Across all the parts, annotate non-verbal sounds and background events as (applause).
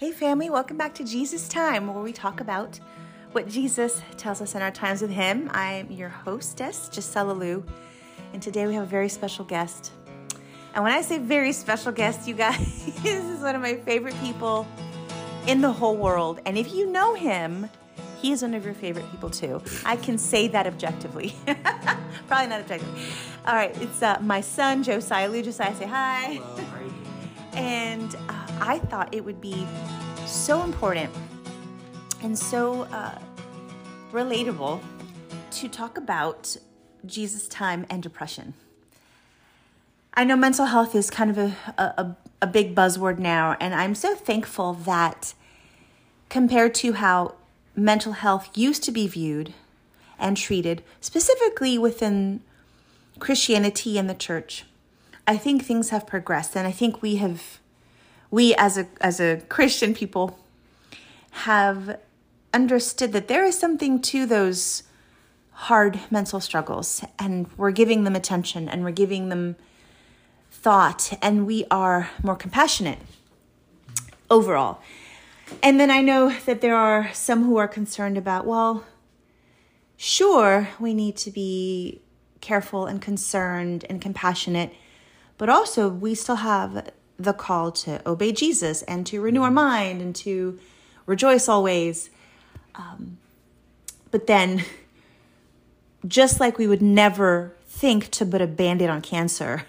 Hey, family, welcome back to Jesus Time, where we talk about what Jesus tells us in our times with Him. I'm your hostess, Gisela Lou, and today we have a very special guest. And when I say very special guest, you guys, (laughs) this is one of my favorite people in the whole world. And if you know him, he is one of your favorite people too. I can say that objectively. (laughs) Probably not objectively. All right, it's uh, my son, Josiah Lou. Josiah, say hi. Hello, how are you? And I thought it would be so important and so uh, relatable to talk about Jesus' time and depression. I know mental health is kind of a, a, a big buzzword now, and I'm so thankful that compared to how mental health used to be viewed and treated, specifically within Christianity and the church, I think things have progressed, and I think we have, we as a as a Christian people, have understood that there is something to those hard mental struggles, and we're giving them attention, and we're giving them thought, and we are more compassionate overall. And then I know that there are some who are concerned about, well, sure, we need to be careful and concerned and compassionate, but also we still have the call to obey Jesus and to renew our mind and to rejoice always. Um, but then, (laughs) just like we would never think to put a band aid on cancer,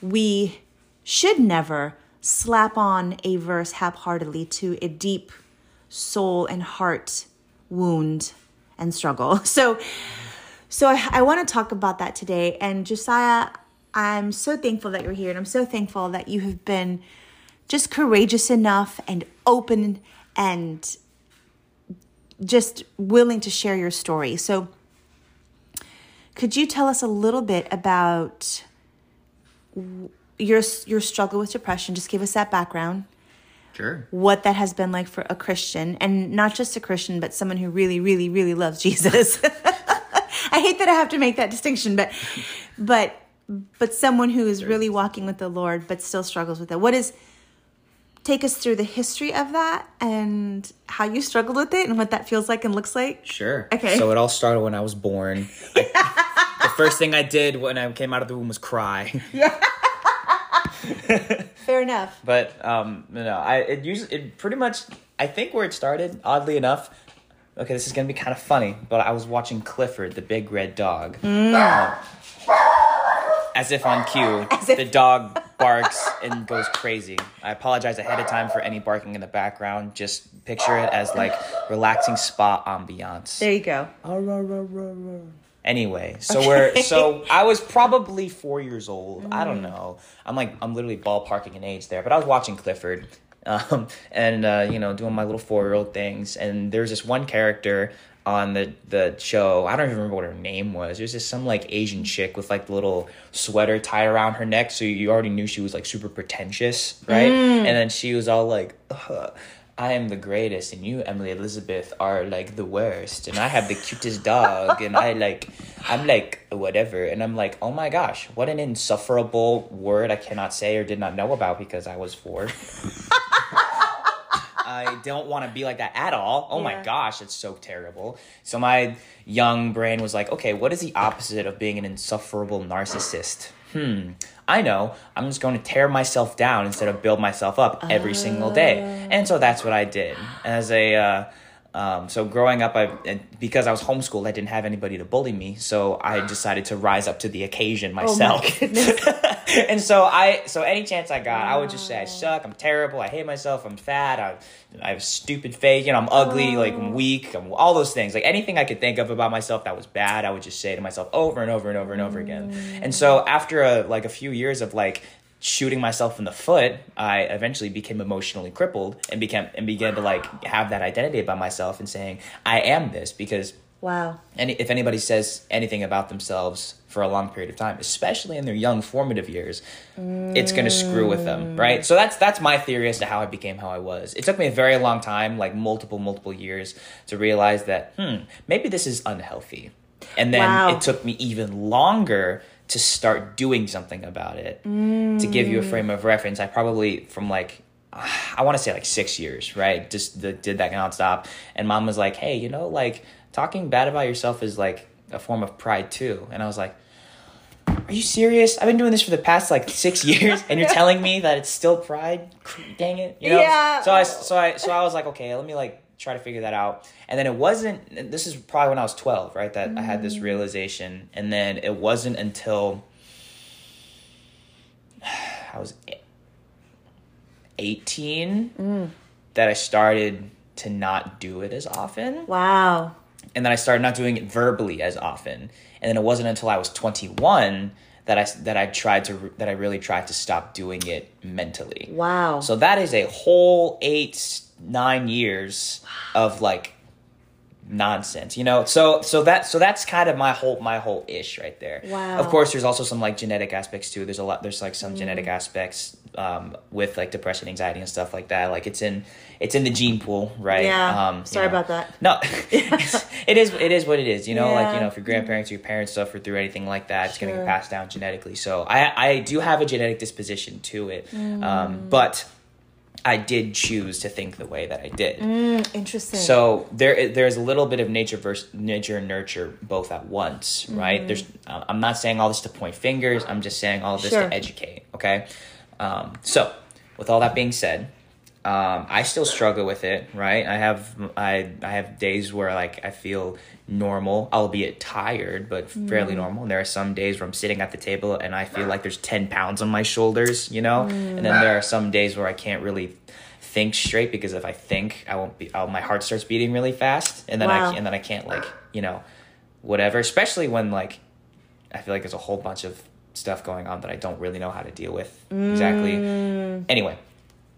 we should never slap on a verse half-heartedly to a deep soul and heart wound and struggle. (laughs) So so I, I want to talk about that today and Josiah I'm so thankful that you're here and I'm so thankful that you have been just courageous enough and open and just willing to share your story. So could you tell us a little bit about your your struggle with depression. Just give us that background. Sure. What that has been like for a Christian, and not just a Christian, but someone who really, really, really loves Jesus. (laughs) I hate that I have to make that distinction, but but but someone who is really walking with the Lord, but still struggles with it. What is? Take us through the history of that and how you struggled with it and what that feels like and looks like. Sure. Okay. So it all started when I was born. (laughs) I, the first thing I did when I came out of the womb was cry. Yeah. (laughs) Fair enough. But um, you know, I it usually it pretty much I think where it started, oddly enough. Okay, this is gonna be kind of funny, but I was watching Clifford, the big red dog. Uh, as if on cue, (laughs) if- the dog barks and goes crazy. I apologize ahead of time for any barking in the background. Just picture it as like relaxing spa ambiance. There you go. Anyway, so Okay. we're so I was probably four years old. I don't know. I'm like I'm literally ballparking an age there, but I was watching Clifford, (laughs) um, and uh, you know doing my little four year old things. And there's this one character on the the show. I don't even remember what her name was. It was just some like Asian chick with like the little sweater tied around her neck, so you already knew she was like super pretentious, right? Mm. And then she was all like. I am the greatest, and you, Emily Elizabeth, are like the worst. And I have the cutest dog, and I like, I'm like whatever. And I'm like, oh my gosh, what an insufferable word I cannot say or did not know about because I was four. (laughs) I don't want to be like that at all. Oh Yeah. my gosh, it's so terrible. So my young brain was like, okay, what is the opposite of being an insufferable narcissist? Hmm, I know. I'm just going to tear myself down instead of build myself up every single day. And so that's what I did. As a uh, um, so growing up, I and because I was homeschooled, I didn't have anybody to bully me. So I decided to rise up to the occasion myself. goodness. (laughs) and so I, so any chance I got, I would just say I suck, I'm terrible, I hate myself, I'm fat, I, I have a stupid face, you know, I'm ugly, like I'm weak, I'm, all those things. Like anything I could think of about myself that was bad, I would just say to myself over and over and over and over again. And so after a like a few years of like shooting myself in the foot, I eventually became emotionally crippled and became and began to like have that identity about myself and saying I am this because Wow. any if anybody says anything about themselves for a long period of time, especially in their young formative years, it's gonna screw with them, right? So that's that's my theory as to how I became how I was. It took me a very long time, like multiple multiple years, to realize that hmm, maybe this is unhealthy, and then Wow. it took me even longer to start doing something about it. To give you a frame of reference, I probably from like I want to say like six years, right? Just the, did that nonstop. And mom was like, hey, you know, like talking bad about yourself is like a form of pride too. And I was like, are you serious? I've been doing this for the past like six (laughs) years, and you're telling me that it's still pride? Dang it! You know? Yeah. So I, so I, so I was like, okay, let me like try to figure that out. And then it wasn't. This is probably when I was twelve, right? That I had this mm. realization, and then it wasn't until I was eighteen mm. that I started to not do it as often Wow. and then I started not doing it verbally as often. And then it wasn't until I was 21 that I that I tried to that I really tried to stop doing it mentally. Wow. So that is a whole 8 9 years of like nonsense, you know? So so that so that's kind of my whole my whole ish right there. Wow. Of course there's also some like genetic aspects too. There's a lot there's like some genetic aspects um with like depression, anxiety and stuff like that. Like it's in it's in the gene pool, right? Yeah. Um Sorry know. about that. No, (laughs) (laughs) it is. It is what it is. You know, like you know, if your grandparents or your parents suffer through anything like that, it's going to get passed down genetically. So I, I do have a genetic disposition to it, Mm. um, but I did choose to think the way that I did. Mm, interesting. So there, there's a little bit of nature versus nature and nurture both at once, right? There's, uh, I'm not saying all this to point fingers. I'm just saying all this Sure. to educate. Okay. Um, so, with all that being said, um, I still struggle with it, right? I have I I have days where like I feel normal, albeit tired, but fairly normal. And there are some days where I'm sitting at the table and I feel like there's ten pounds on my shoulders, you know. And then there are some days where I can't really think straight because if I think, I won't be. I'll, my heart starts beating really fast, and then Wow. I and then I can't like you know, whatever. Especially when like I feel like there's a whole bunch of stuff going on that I don't really know how to deal with exactly. Anyway,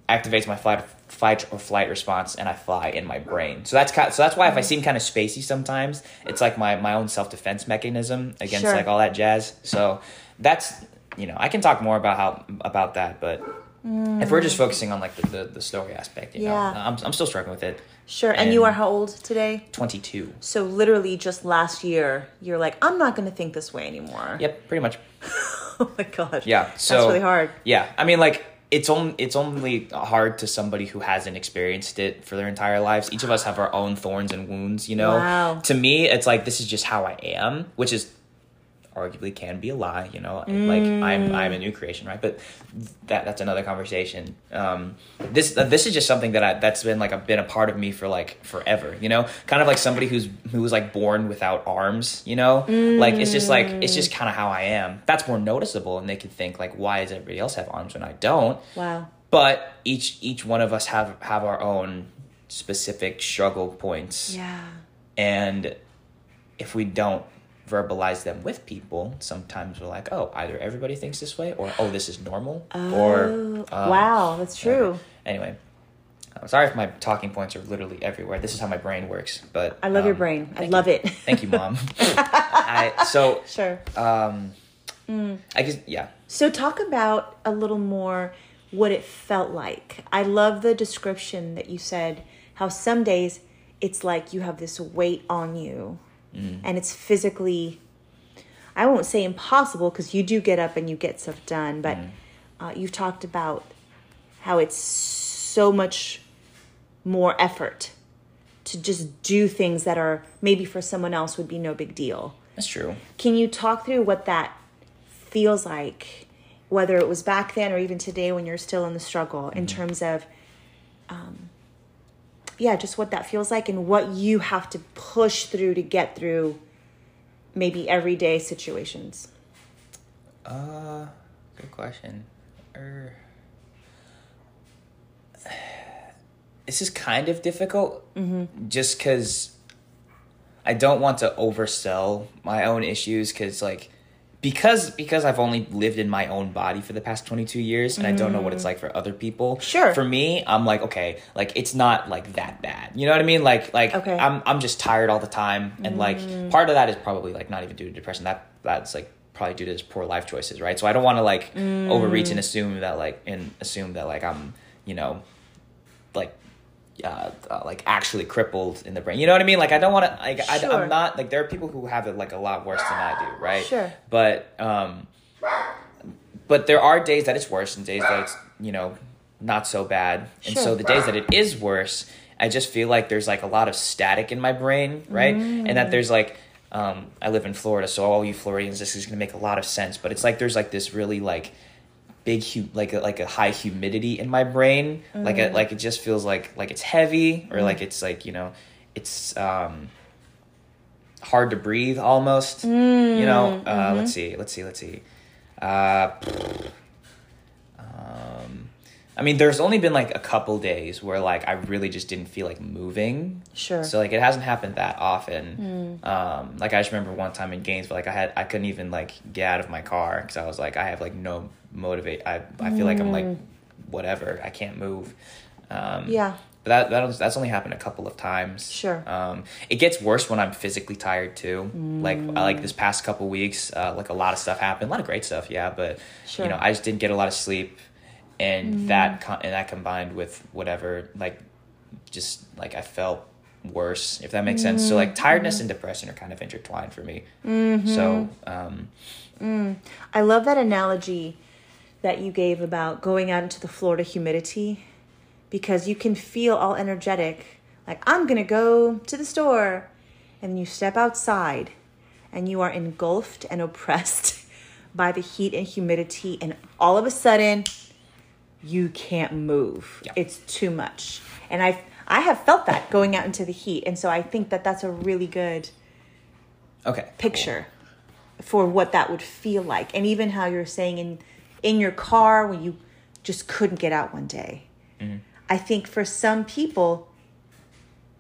activates my flight, fight or flight response, and I fly in my brain. So that's kind. So that's why if I mm. seem kind of spacey sometimes, it's like my my own self defense mechanism against Sure. like all that jazz. So that's you know I can talk more about how about that, but. Mm. If we're just focusing on like the, the, the story aspect, you know, Yeah. I'm, I'm still struggling with it. sure. And, you are how old today? 22. So literally just last year, you're like, I'm not going to think this way anymore. Yep, pretty much. (laughs) oh my gosh. Yeah. So That's really hard. Yeah, I mean, like it's only it's only hard to somebody who hasn't experienced it for their entire lives. Each of us have our own thorns and wounds. You know. Wow. To me, it's like this is just how I am, which is arguably can be a lie. You know, like I'm I'm a new creation, right? But that that's another conversation. Um, this uh, this is just something that I that's been like a been a part of me for like forever. You know, kind of like somebody who's who was like born without arms. You know, like it's just like it's just kind of how I am. That's more noticeable, and they could think like, why does everybody else have arms when I don't? Wow. But each each one of us have have our own specific struggle points Yeah. and if we don't verbalize them with people sometimes we're like oh either everybody thinks this way or oh this is normal or Oh, um, wow. That's true. anyway i'm sorry if my talking points are literally everywhere this is how my brain works but I love your um, brain. I love you. it. (laughs) thank you mom I, so (laughs) Sure. um Mm. i guess yeah So talk about a little more what it felt like. I love the description that you said how some days it's like you have this weight on you Mm. and it's physically I won't say impossible because you do get up and you get stuff done, but mm. uh, you've talked about how it's so much more effort to just do things that are maybe for someone else would be no big deal. that's true. Can you talk through what that feels like, whether it was back then or even today when you're still in the struggle, in mm-hmm. terms of, yeah, just what that feels like and what you have to push through to get through maybe everyday situations? Uh, good question. Er, (sighs) this is kind of difficult, just because I don't want to oversell my own issues. Because like, because because I've only lived in my own body for the past twenty two years, and I don't know what it's mm. like for other people. Sure. For me, I'm like, okay, like it's not like that bad. You know what I mean? Like like Okay. I'm I'm just tired all the time, and like mm. part of that is probably like not even due to depression. That that's like probably due to just poor life choices, right? So I don't want to like overreach and mm. assume that like and assume that like I'm you know like uh, uh, like actually crippled in the brain. You know what I mean? Like I don't want to like I, Sure. I'm not like there are people who have it like a lot worse than I do, right? Sure. But um, but there are days that it's worse and days that it's you know not so bad. And Sure. so the days that it is worse, I just feel like there's like a lot of static in my brain, right? And Mm. that there's like um, I live in Florida, so all you Floridians, this is gonna make a lot of sense. But it's like there's like this really like big hu- like a, like a high humidity in my brain. Like Mm. a, like it just feels like like it's heavy or like it's like you know it's um hard to breathe almost you know? Uh Mm-hmm. let's see let's see let's see. Uh um I mean, there's only been like a couple days where like I really just didn't feel like moving. Sure. So like it hasn't happened that often. Um, like I just remember one time in Gainesville, like I had I couldn't even like get out of my car because I was like I have like no motivate. I I feel like I'm like whatever. I can't move. Um, Yeah. But that, that that's only happened a couple of times. Sure. Um, it gets worse when I'm physically tired too. Like Mm. I like this past couple weeks, uh, like a lot of stuff happened. A lot of great stuff, yeah. But Sure. you know, I just didn't get a lot of sleep, and mm. that co- and that combined with whatever, like, just like I felt worse, if that makes sense. So like mm-hmm. tiredness and mm-hmm. depression are kind of intertwined for me. Mm-hmm. So um, mm. I love that analogy that you gave about going out into the Florida humidity because you can feel all energetic. Like, I'm going to go to the store. And you step outside and you are engulfed and oppressed (laughs) by the heat and humidity. And all of a sudden, you can't move. Yeah. It's too much. And I've, I have felt that going out into the heat. And so I think that that's a really good okay, picture for what that would feel like and even how you're saying in in your car when you just couldn't get out one day mm-hmm. i think for some people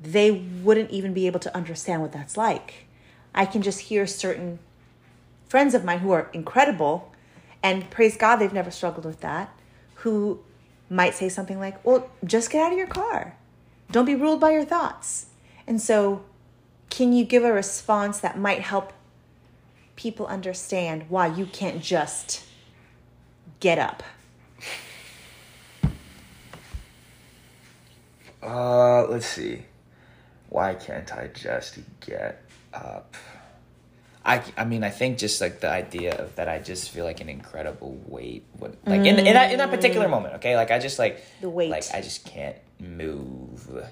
they wouldn't even be able to understand what that's like i can just hear certain friends of mine who are incredible and praise god they've never struggled with that who might say something like well just get out of your car don't be ruled by your thoughts and so can you give a response that might help people understand why you can't just get up? Uh, let's see. Why can't I just get up? I, I mean, I think just like the idea of that I just feel like an incredible weight, like in, in that in that particular moment. Okay, like I just like The weight. like I just can't move.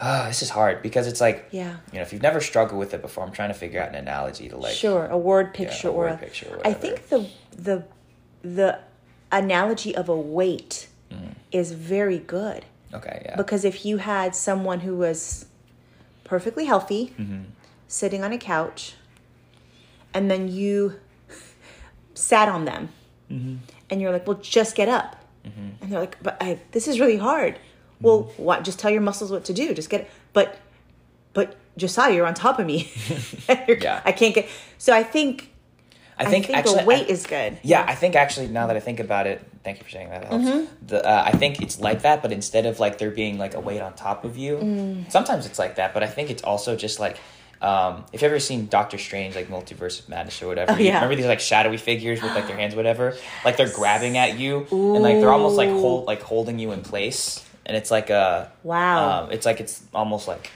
Ah, this is hard because it's like Yeah. you know, if you've never struggled with it before, I'm trying to figure out an analogy to like sure, a word picture a or word a, picture or I think the the the analogy of a weight Mm. is very good Okay, yeah, because if you had someone who was perfectly healthy Mm-hmm. sitting on a couch and then you sat on them Mm-hmm. and you're like well just get up and they're like but I, this is really hard well Mm-hmm. what just tell your muscles what to do just get but but josiah you're on top of me (laughs) (laughs) Yeah. i can't get so i think I think, I think actually a weight I- is good Yeah, I think actually now that I think about it, thank you for saying that. Helps. Mm-hmm. The, uh, I think it's like that, but instead of like there being like a weight on top of you, Mm. sometimes it's like that. But I think it's also just like um, if you've ever seen Doctor Strange, like Multiverse of Madness or whatever. Oh, yeah. Remember these like shadowy figures with like their hands, whatever. Like they're grabbing at you, and like they're almost like hold like holding you in place, and it's like a Wow. Um, it's like it's almost like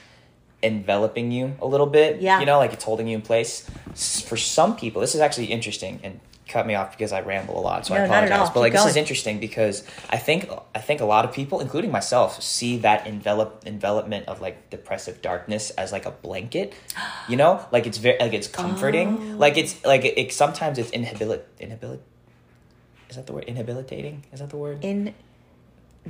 enveloping you a little bit. Yeah. You know, like it's holding you in place. For some people, this is actually interesting and cut me off because I ramble a lot, so I No, at apologize. But like Keep this is interesting because I think I think a lot of people, including myself, see that envelop envelopment of like depressive darkness as like a blanket. (gasps) You know, like it's very like it's comforting. Oh. Like it's like it, it sometimes it's inhibilit inhibilit. Is that the word? Inhabilitating? Is that the word? in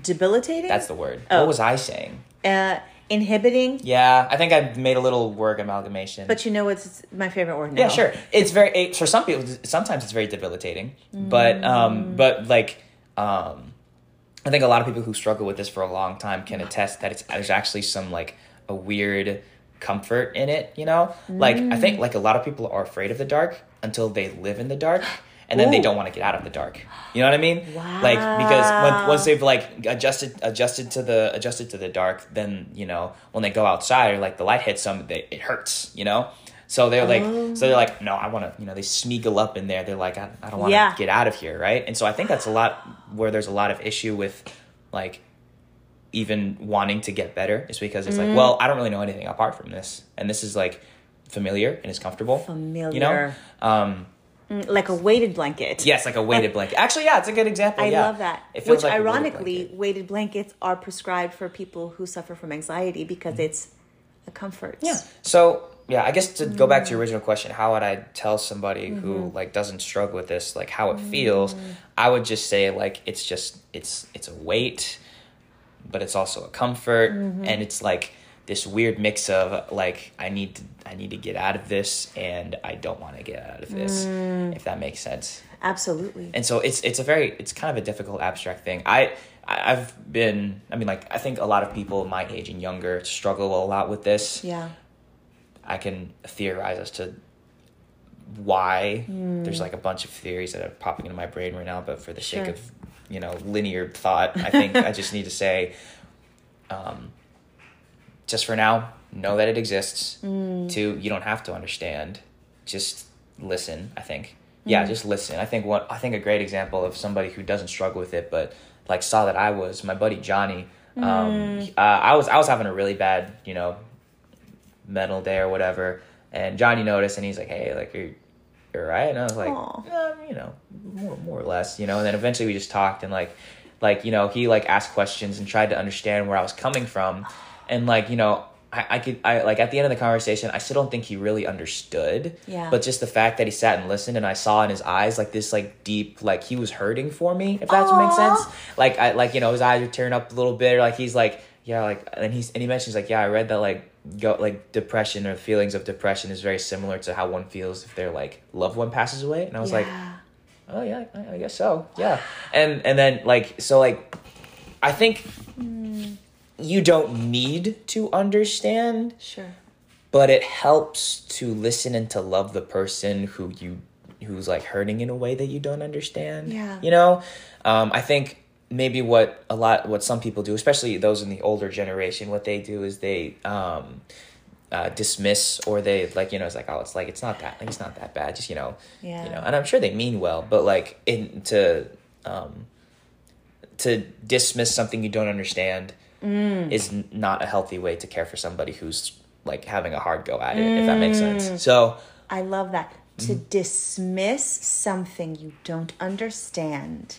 debilitating That's the word. Oh. What was I saying? uh inhibiting Yeah, I think I made a little word amalgamation. but you know what's my favorite word now Yeah, sure. It's very it, for some people. Sometimes it's very debilitating, but Mm. um, but like um, I think a lot of people who struggle with this for a long time can attest that it's there's actually some like a weird comfort in it. You know, like I think like a lot of people are afraid of the dark until they live in the dark. And then they don't want to get out of the dark. You know what I mean? Like because when, once they've like adjusted adjusted to the adjusted to the dark, then you know when they go outside or like the light hits them, they, it hurts. You know, so they're like, so they're like, no, I want to, you know, they smeagol up in there. They're like, I, I don't want to Yeah. get out of here, right? And so I think that's a lot where there's a lot of issue with, like, even wanting to get better is because it's Mm-hmm. like, well, I don't really know anything apart from this, and this is like familiar and it's comfortable, familiar, you know. Um, like a weighted blanket. Yes, like a weighted blanket. Actually, yeah, it's a good example. I yeah. love that. Which, like a weighted ironically, blanket. weighted blankets are prescribed for people who suffer from anxiety because it's a comfort. Mm-hmm. Yeah. So yeah, I guess to go back to your original question, how would I tell somebody who Mm-hmm. like doesn't struggle with this, like how it feels? I would just say like it's just it's it's a weight, but it's also a comfort, Mm-hmm. and it's like this weird mix of like I need to I need to get out of this, and I don't want to get out of this, Mm. if that makes sense Absolutely. and so it's it's a very it's kind of a difficult abstract thing i i've been i mean like i think a lot of people my age and younger struggle a lot with this Yeah. i can theorize as to why Hmm. there's like a bunch of theories that are popping into my brain right now but for the sake Sure. of you know linear thought i think i (laughs) just need to say um just for now know that it exists. Hmm. two you don't have to understand. Just listen i think. Hmm. yeah just listen. I think what i think a great example of somebody who doesn't struggle with it but like saw that i was my buddy johnny um uh, i was i was having a really bad you know mental day or whatever and johnny noticed and he's like hey like you're, you're right and i was like. "Uh, you know more, more or less you know and then eventually we just talked and like like you know he like asked questions and tried to understand where i was coming from and like you know I, I could I like at the end of the conversation I still don't think he really understood. Yeah. But just the fact that he sat and listened and I saw in his eyes like this like deep like he was hurting for me, if that's what makes sense. Like I like, you know, his eyes would turn up a little bit, or like he's like, yeah, like and he's and he mentions like, yeah, I read that like go like depression or feelings of depression is very similar to how one feels if their like loved one passes away. And I was like, oh yeah I, I guess so yeah and and then like so like i think hmm. You don't need to understand Sure. but it helps to listen and to love the person who you who's like hurting in a way that you don't understand Yeah. you know um i think maybe what a lot what some people do especially those in the older generation what they do is they um uh, dismiss or they like you know it's like oh it's like it's not that like it's not that bad just you know Yeah. you know and i'm sure they mean well but like in to um to dismiss something you don't understand Mm. is not a healthy way to care for somebody who's like having a hard go at it if that makes mm. sense so I love that. To Mm-hmm. dismiss something you don't understand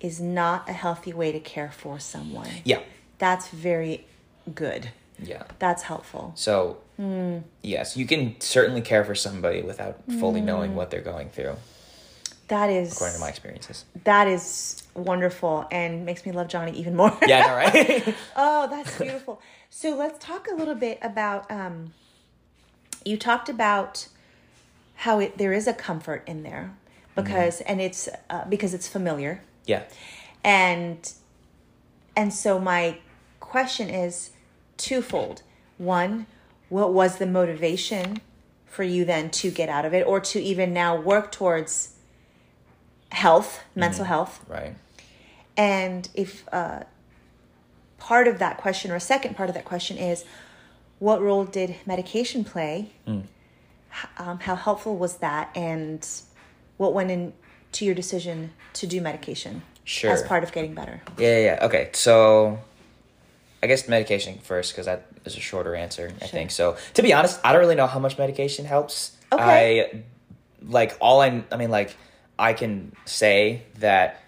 is not a healthy way to care for someone. yeah That's very good. yeah That's helpful. so mm. yes you can certainly care for somebody without fully knowing what they're going through That is according to my experiences that is wonderful and makes me love Johnny even more. yeah know, right? (laughs) Oh, that's beautiful. So let's talk a little bit about. Um, you talked about how it there is a comfort in there because and it's uh, because it's familiar. Yeah. And and so my question is twofold. One what was the motivation for you then to get out of it or to even now work towards health mental health? Right and if uh, part of that question or a second part of that question is what role did medication play. H- um, how helpful was that and what went into your decision to do medication Sure. as part of getting better Yeah, yeah, yeah. Okay, so I guess medication first because that is a shorter answer. I think so. To be honest, I don't really know how much medication helps. Okay. I like all I. I mean, like I can say that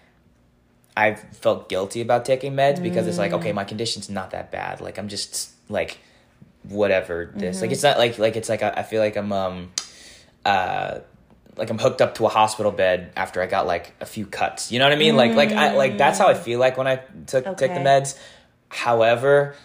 I've felt guilty about taking meds because it's like, okay, my condition's not that bad. Like I'm just like whatever this. Like it's not like like it's like I, I feel like I'm um uh like I'm hooked up to a hospital bed after I got like a few cuts. You know what I mean? Like like I like that's how I feel like when I took took the meds. However,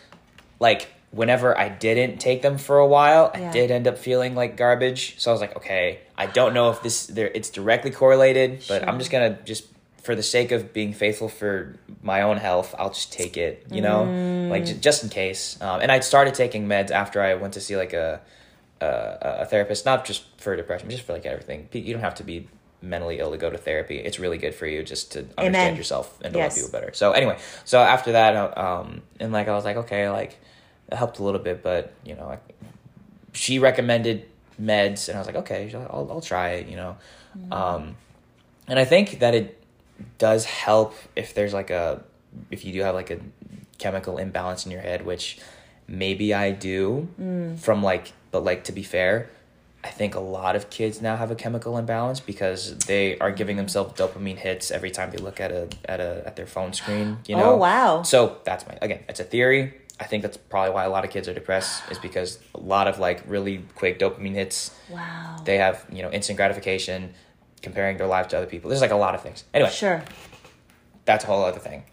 like whenever I didn't take them for a while, Yeah. I did end up feeling like garbage. So I was like, okay, I don't know if this there it's directly correlated, but I'm just gonna just for the sake of being faithful for my own health, I'll just take it. You know, like j- just in case. Um, and I started taking meds after I went to see like a a, a therapist, not just for depression, just for like everything. You don't have to be mentally ill to go to therapy. It's really good for you just to understand Amen. yourself and to Yes. love people better. So anyway, so after that, uh, um, and like I was like, okay, like it helped a little bit, but you know, I, she recommended meds, and I was like, okay, I'll I'll try it, you know, um, and I think that it does help if there's like a if you do have like a chemical imbalance in your head, which maybe I do mm. from like, but like to be fair, I think a lot of kids now have a chemical imbalance because they are giving themselves dopamine hits every time they look at a at a at their phone screen. You oh, know. Oh, wow. So that's my again. It's a theory. I think that's probably why a lot of kids are depressed is because a lot of like really quick dopamine hits. Wow. They have you know instant gratification, comparing their life to other people. There's like a lot of things. Anyway, Sure. that's a whole other thing.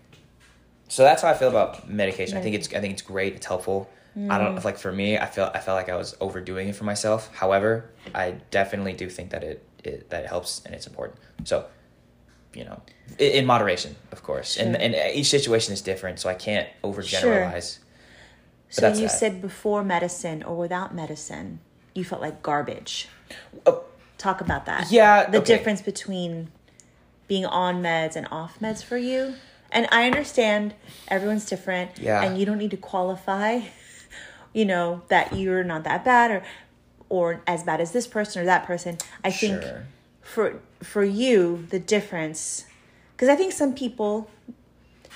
So that's how I feel about medication. I think it's I think it's great. It's helpful. I don't mm. like for me. I felt I felt like I was overdoing it for myself. However, I definitely do think that it, it that it helps and it's important. So, you know, in, in moderation, of course. And Sure. and uh, each situation is different, so I can't overgeneralize. So that's you that. said before medicine or without medicine, you felt like garbage. Oh, Talk about that. Yeah, The okay. difference between being on meds and off meds for you. And I understand everyone's different. Yeah. And you don't need to qualify, (laughs) you know, that you're not that bad or or as bad as this person or that person. I think for for you the difference because I think some people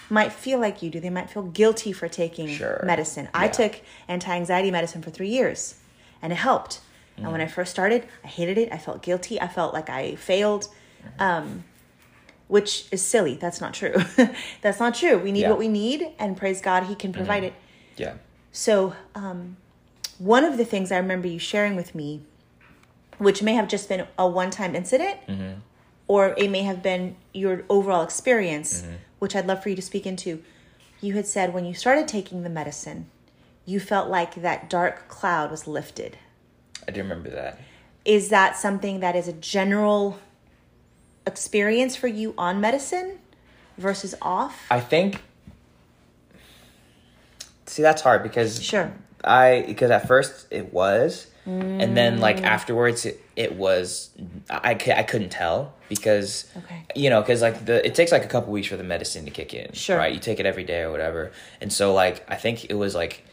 might feel like you do. They might feel guilty for taking Sure. medicine. I took anti-anxiety medicine for 3 years and it helped. And Mm. when I first started, I hated it. I felt guilty. I felt like I failed. Um which is silly. That's not true. (laughs) That's not true. We need Yeah. Mm-hmm. what we need and praise God he can provide it. yeah. So, um, one of the things I remember you sharing with me, which may have just been a one time incident, or it may have been your overall experience, which I'd love for you to speak into. You had said when you started taking the medicine, you felt like that dark cloud was lifted. I do remember that. Is that something that is a general experience for you on medicine versus off? I think. See, that's hard because Sure. I because at first it was, and then like mm. afterwards it, it was. I I couldn't tell because Okay. you know because like the it takes like a couple weeks for the medicine to kick in. Sure. Right. You take it every day or whatever, and so like I think it was like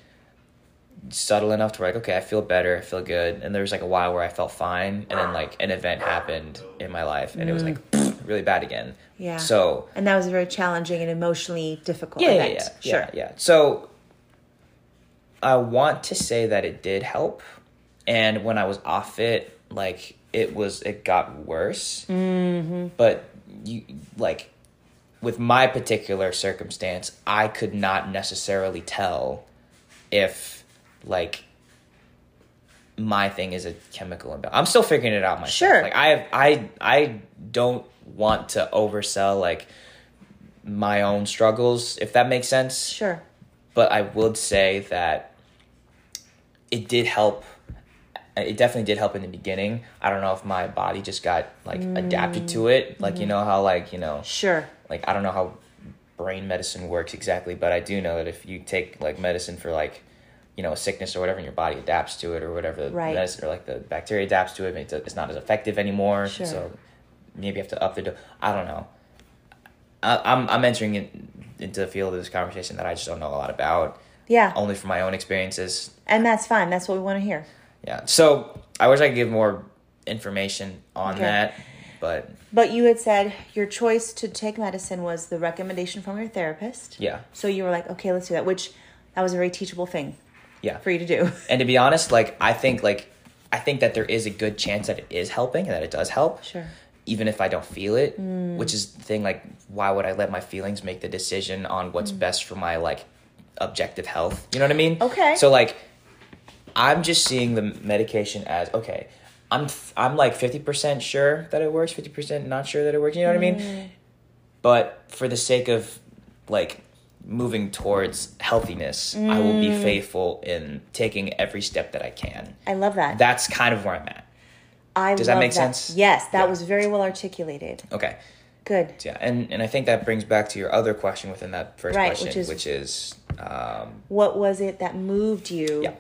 subtle enough to where like okay I feel better I feel good and there was like a while where I felt fine and then like an event happened in my life and it was like really bad again. Yeah. So And that was a very challenging and emotionally difficult yeah, yeah, event. yeah, sure. yeah, yeah. So I want to say that it did help, and when I was off it, like it was, it got worse. Mm-hmm. But you like with my particular circumstance, I could not necessarily tell if like my thing is a chemical imbalance. I'm still figuring it out myself. Sure. Like I have, I I don't want to oversell like my own struggles, if that makes sense. Sure. But I would say that it did help. It definitely did help in the beginning. I don't know if my body just got like adapted to it. Like you mm-hmm. know how like you know Sure. like I don't know how brain medicine works exactly, but I do know that if you take like medicine for like you know a sickness or whatever, and your body adapts to it or whatever, the Right. medicine or like the bacteria adapts to it, it's, it's not as effective anymore. Sure. So maybe you have to up the. Do- I don't know. I, I'm I'm entering in, into the field of this conversation that I just don't know a lot about, Yeah. only from my own experiences. And that's fine. That's what we want to hear. Yeah. So I wish I could give more information on Okay. that, but But you had said your choice to take medicine was the recommendation from your therapist. yeah, So you were like, okay, let's do that, which that was a very teachable thing yeah. for you to do. And to be honest, like I think like I think that there is a good chance that it is helping and that it does help. Sure. Even if I don't feel it, mm. which is the thing like why would I let my feelings make the decision on what's mm. best for my like objective health? You know what I mean? Okay. So like I'm just seeing the medication as okay, I'm f- I'm like 50% sure that it works, 50% not sure that it works, you know what I mean? Mm. But for the sake of like moving towards healthiness, I will be faithful in taking every step that I can. I love that. That's kind of where I'm at. I Does that make sense? Yes, that Yeah. was very well articulated. Okay. Good. Yeah, and and I think that brings back to your other question within that first Right, question, which is- which is um What was it that moved you Yeah.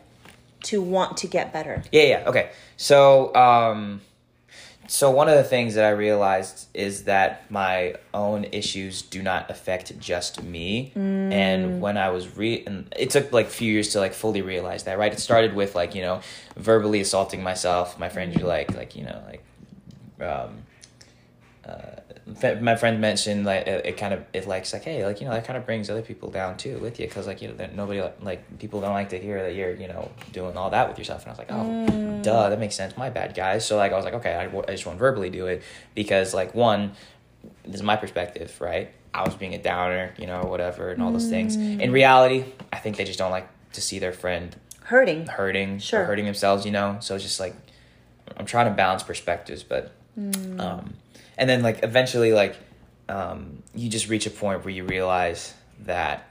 to want to get better? Yeah, yeah. Okay. So, um, so one of the things that I realized is that my own issues do not affect just me. And when I was re, and it took like a few years to like fully realize that. Right. It started with like you know, verbally assaulting myself. My friends were like, like you know, like, um, uh, my friend mentioned like it, it kind of it likes like hey like you know that kind of brings other people down too with you because like you know nobody like people don't like to hear that you're you know doing all that with yourself. And I was like oh mm. duh that makes sense. My bad guys. So like I was like okay I, w- I just won't verbally do it because like one this is my perspective right? I was being a downer you know whatever and all those things. Mm. In reality I think they just don't like to see their friend Hurting. hurting Sure. hurting themselves, you know. So it's just like I'm trying to balance perspectives, but mm. um, and then like eventually like um, you just reach a point where you realize that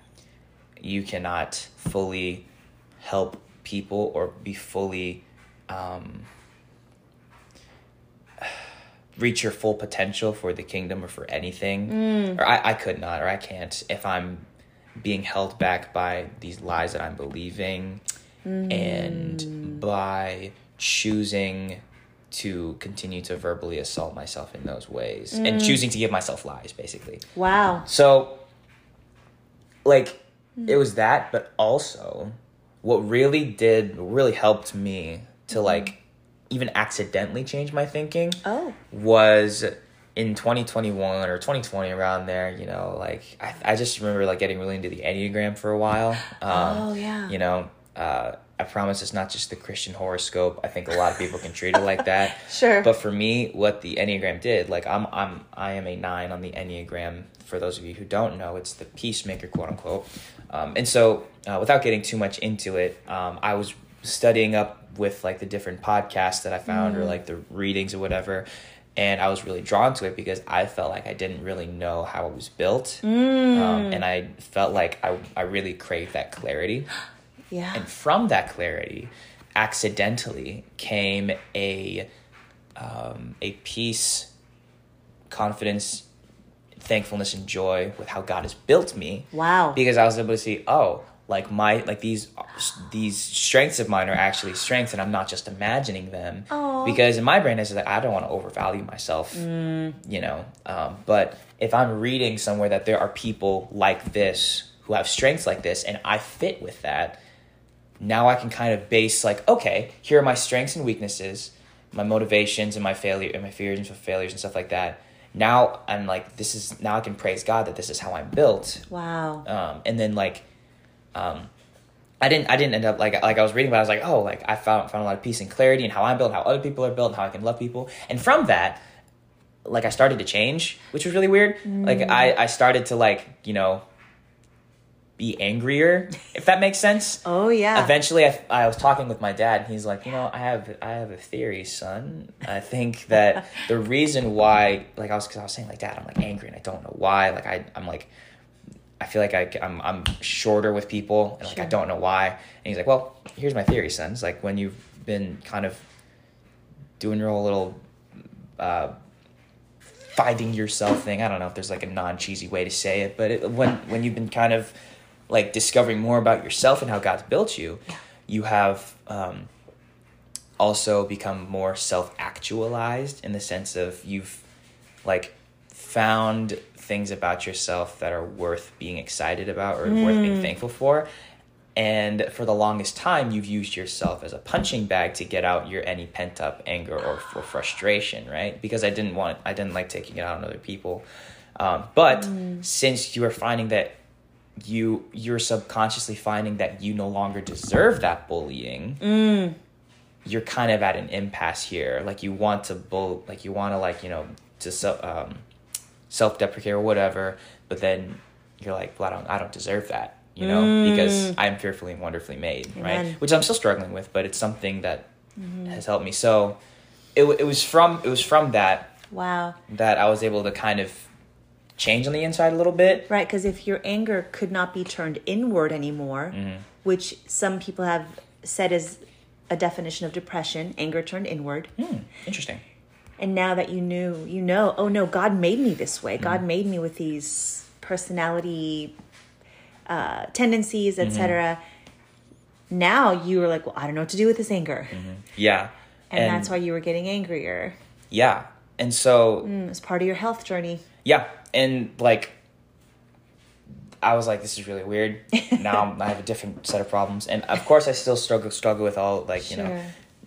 you cannot fully help people or be fully um, (sighs) reach your full potential for the kingdom or for anything. Or I, I could not or i can't if i'm being held back by these lies that i'm believing and by choosing to continue to verbally assault myself in those ways and choosing to give myself lies basically Wow. so, like, it was that, but also what really did, really helped me to, like, even accidentally change my thinking Oh. was in 2021 or 2020 around there, you know, like, I, I just remember, like, getting really into the Enneagram for a while. (gasps) Um, Oh, yeah. You know, uh, I promise it's not just the Christian horoscope. I think a lot of people can treat it like that. (laughs) Sure. But for me, what the Enneagram did, like I'm I'm I am a nine on the Enneagram. For those of you who don't know, it's the peacemaker, quote unquote. Um, and so, uh, without getting too much into it, um, I was studying up with like the different podcasts that I found or like the readings or whatever. And I was really drawn to it because I felt like I didn't really know how it was built. Um, and I felt like I, I really craved that clarity. (gasps) Yeah. And from that clarity, accidentally came a um, a peace, confidence, thankfulness, and joy with how God has built me. Wow. Because I was able to see, oh, like my like these these strengths of mine are actually strengths, and I'm not just imagining them. Aw. Because in my brain, it's like I don't want to overvalue myself, you know. Um, but if I'm reading somewhere that there are people like this who have strengths like this, and I fit with that, now I can kind of base like, okay, here are my strengths and weaknesses, my motivations and my failure and my fears and failures and stuff like that. Now I'm like, this is now I can praise God that this is how I'm built. wow. Um, and then like, um, I didn't I didn't end up like like I was reading, but I was like, oh, like I found found a lot of peace and clarity and how I'm built, how other people are built, and how I can love people. And from that, like I started to change, which was really weird. Like I I started to like you know be angrier, if that makes sense. (laughs) Oh yeah. eventually I, I was talking with my dad and he's like you know i have i have a theory son. I think that (laughs) the reason why like i was because i was saying like dad i'm like angry and i don't know why. Like I, i'm like i feel like I, I'm, I'm shorter with people and like i don't know why and he's like well here's my theory son. It's like when you've been kind of doing your whole little uh, finding yourself thing. I don't know if there's like a non cheesy way to say it, but it, when when you've been kind of like discovering more about yourself and how God's built you, you have um, also become more self actualized in the sense of you've like found things about yourself that are worth being excited about or worth being thankful for. And for the longest time, you've used yourself as a punching bag to get out your any pent up anger or for frustration, right? Because I didn't want, I didn't like taking it out on other people. Um, but since you are finding that you you're subconsciously finding that you no longer deserve that bullying, mm. you're kind of at an impasse here. Like you want to bull, like you want to like you know to self um, self deprecate or whatever, but then you're like, well, I don't, I don't deserve that, you know, mm. because I'm fearfully and wonderfully made, Amen. right? Which I'm still struggling with, but it's something that mm-hmm. has helped me. So it it was from it was from that wow. that I was able to kind of change on the inside a little bit. Right, because if your anger could not be turned inward anymore, Mm-hmm. which some people have said is a definition of depression, anger turned inward. Hmm, interesting. And now that you knew, you know, oh no, God made me this way. Mm-hmm. God made me with these personality uh, tendencies, etc. Now you were like, well, I don't know what to do with this anger. Yeah. And, that's why you were getting angrier. Yeah. And so Mm, It's part of your health journey. yeah and like i was like this is really weird (laughs) now I'm- have a different set of problems and of course i still struggle struggle with all like you know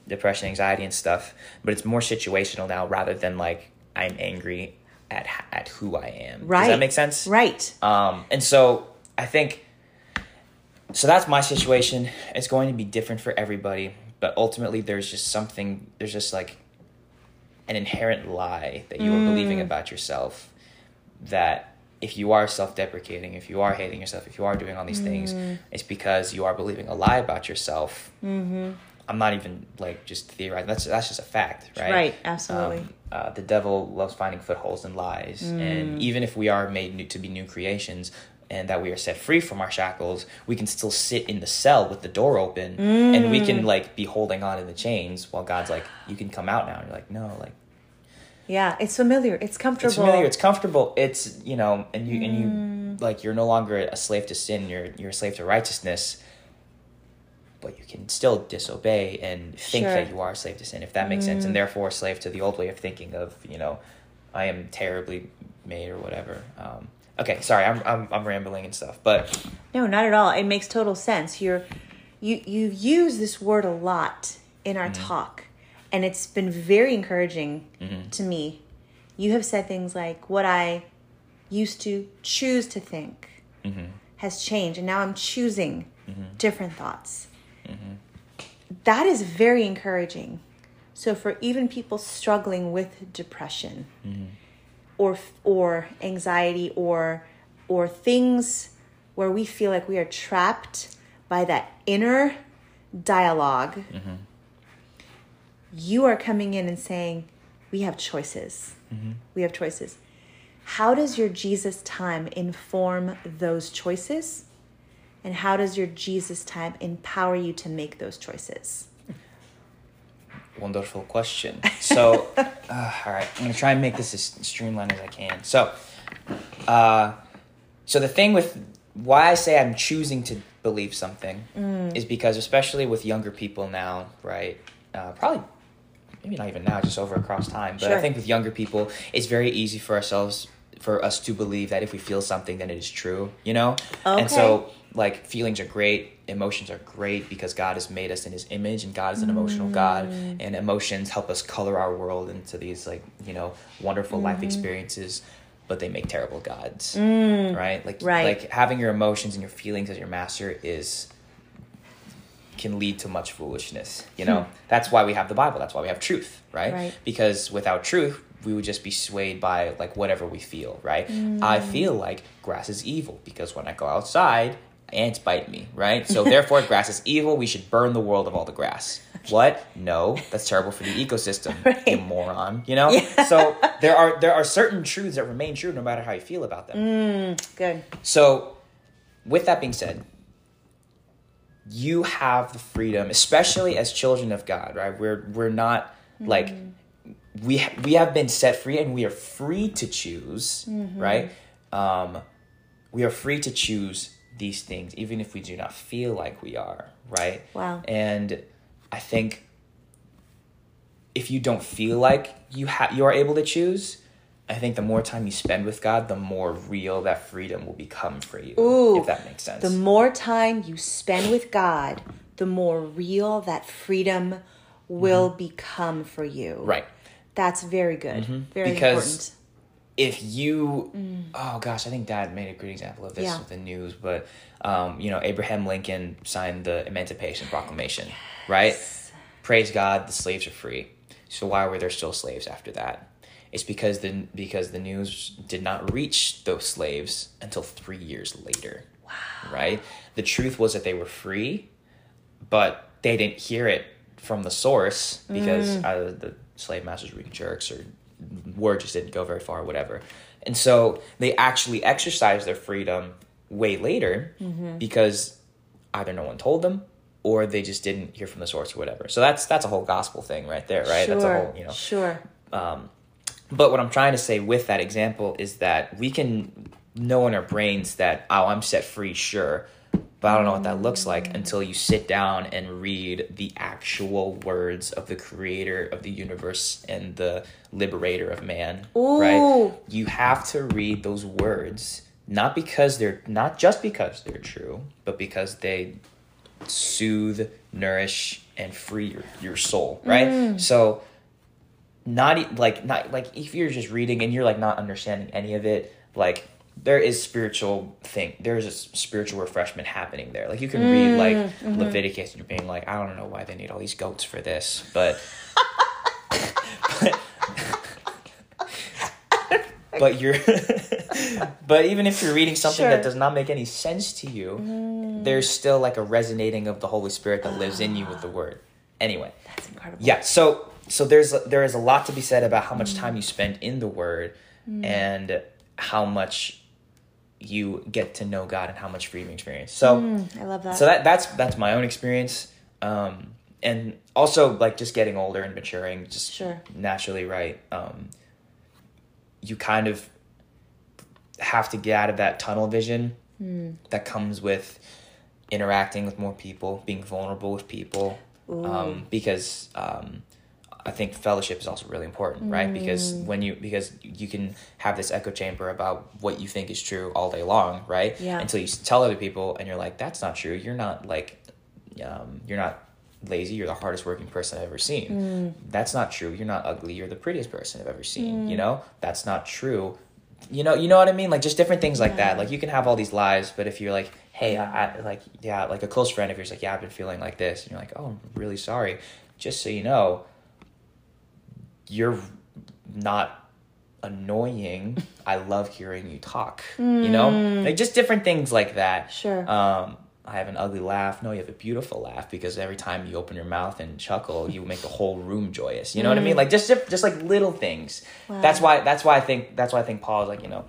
depression anxiety and stuff but it's more situational now rather than like i'm angry at at who I am. Right. Does that make sense? Right. Um, and so I think so that's my situation. It's going to be different for everybody, but ultimately there's just something there's just like an inherent lie that you are believing about yourself that if you are self-deprecating, if you are hating yourself, if you are doing all these things, it's because you are believing a lie about yourself. Mm-hmm. I'm not even like just theorizing. That's that's just a fact, right? Right, absolutely. Um, uh, the devil loves finding footholds in lies, and even if we are made new, to be new creations, and that we are set free from our shackles, we can still sit in the cell with the door open, and we can like be holding on in the chains while God's like, "You can come out now." And you're like, "No, like Yeah, it's familiar. It's comfortable. it's familiar, it's comfortable, it's you know, and you and you mm. like you're no longer a slave to sin. You're you're a slave to righteousness." But you can still disobey and think Sure. that you are a slave to sin, if that makes sense, and mm. therefore a slave to the old way of thinking of, you know, I am terribly made or whatever. Um, okay, sorry, I'm, I'm I'm rambling and stuff, but No, not at all. It makes total sense. You're you you use this word a lot in our mm. talk, and it's been very encouraging mm-hmm. to me. You have said things like what I used to choose to think mm-hmm. has changed, and now I'm choosing mm-hmm. different thoughts. That is very encouraging. So for even people struggling with depression, or or anxiety or or things where we feel like we are trapped by that inner dialog you are coming in and saying we have choices we have choices how does your jesus time inform those choices and how does your jesus time empower you to make those choices Wonderful question. So, (laughs) uh, all right, I'm gonna try and make this as streamlined as I can. So, uh, so the thing with why I say I'm choosing to believe something is because, especially with younger people now, right? Uh, probably, maybe not even now, just over across time. But I think with younger people, it's very easy for ourselves, for us to believe that if we feel something, then it is true. You know, and so like feelings are great emotions are great because god has made us in his image and god is an emotional mm. god. And emotions help us color our world into these like you know wonderful life mm-hmm. experiences but they make terrible gods mm. right? Like Right. like having your emotions and your feelings as your master is can lead to much foolishness you hmm. know? That's why we have the bible. That's why we have truth right, Right. because without truth we would just be swayed by like whatever we feel right? Hmm. I feel like grass is evil because when i go outside ants bite me right? So therefore (laughs) grass is evil. We should burn the world of all the grass. What? No. That's terrible for the ecosystem (laughs) you moron you know? So there are there are certain truths that remain true no matter how you feel about them. Hmm. Good. So, with that being said, you have the freedom, especially as children of God, right? We're we're not like we we have been set free and we are free to choose, right? Um, we are free to choose these things, even if we do not feel like we are, right? Wow. And I think if you don't feel like you have you are able to choose, I think the more time you spend with God, the more real that freedom will become for you. Ooh, if that makes sense. The more time you spend with God, the more real that freedom will become for you. Mm-hmm. right. That's very good. Very Because- important. If you, oh gosh, I think Dad made a great example of this Yeah. with the news, but um, you know, Abraham Lincoln signed the Emancipation Proclamation, right? Praise God, the slaves are free. So why were there still slaves after that? It's because the because the news did not reach those slaves until three years later. Wow. Right? The truth was that they were free, but they didn't hear it from the source because mm. either the slave masters were jerks or word just didn't go very far or whatever. And so they actually exercised their freedom way later mm-hmm. because either no one told them or they just didn't hear from the source or whatever. So that's that's a whole gospel thing right there, right? Sure. That's a whole, you know. Sure. Um, But what I'm trying to say with that example is that we can know in our brains that, oh, I'm set free, sure. But I don't know what that looks like until you sit down and read the actual words of the creator of the universe and the liberator of man. Ooh. Right? You have to read those words, not because they're not just because they're true, but because they soothe, nourish, and free your, your soul, right? Mm. So not like not like if you're just reading and you're like not understanding any of it, like there is spiritual thing. There's a spiritual refreshment happening there. Like you can read mm, like mm-hmm. Leviticus and you're being like, I don't know why they need all these goats for this, but (laughs) but you're (laughs) but even if you're reading something Sure. that does not make any sense to you mm. there's still like a resonating of the holy spirit that lives in you with the word anyway That's incredible. yeah so so there's there is a lot to be said about how much time you spend in the word and how much you get to know god and how much freedom you experience. So I love that. so that that's that's my own experience. Um and also like just getting older and maturing just Sure. naturally right um you kind of have to get out of that tunnel vision that comes with interacting with more people being vulnerable with people um because um I think fellowship is also really important, right? Because mm. when you because you can have this echo chamber about what you think is true all day long, right? Yeah. Until you tell other people and you're like, that's not true. You're not like, um, you're not lazy. You're the hardest working person I've ever seen. Mm. That's not true. You're not ugly. You're the prettiest person I've ever seen. You mm. know, that's not true. You know, you know what I mean? Like just different things like that. Like you can have all these lies, but if you're like, hey, I, I like, yeah, like a close friend of yours, like, yeah, I've been feeling like this, and you're like, oh, I'm really sorry. Just so you know, you're not annoying. (laughs) I love hearing you talk. You know, like just different things like that. Sure. Um, I have an ugly laugh. No, you have a beautiful laugh because every time you open your mouth and chuckle, you make the whole room joyous. You know what I mean? Like just just like little things. That's why that's why I think that's why I think Paul is like you know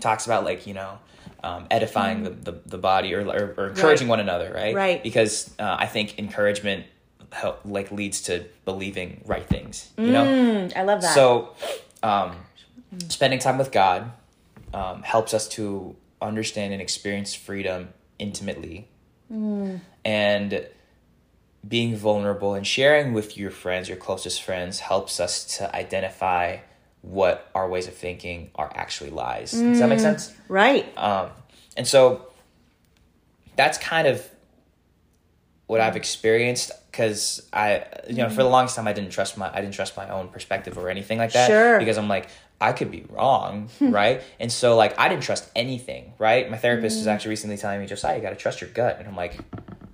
talks about like you know um, edifying the, the the body or or, or encouraging one another, right? Right. Because uh, I think encouragement help like leads to believing right things. You know. Mm, I love that. So, um, spending time with God um, helps us to understand and experience freedom intimately. And being vulnerable and sharing with your friends, your closest friends, helps us to identify what our ways of thinking are actually lies. Does that make sense? right. Um, and so that's kind of what I've experienced because I, you know, for the mm-hmm. longest time I didn't trust my I didn't trust my own perspective or anything like that. Sure. Because I'm like I could be wrong, hmm. right? And so like I didn't trust anything, right? My therapist was mm. actually recently telling me, Josiah, you got to trust your gut, and I'm like,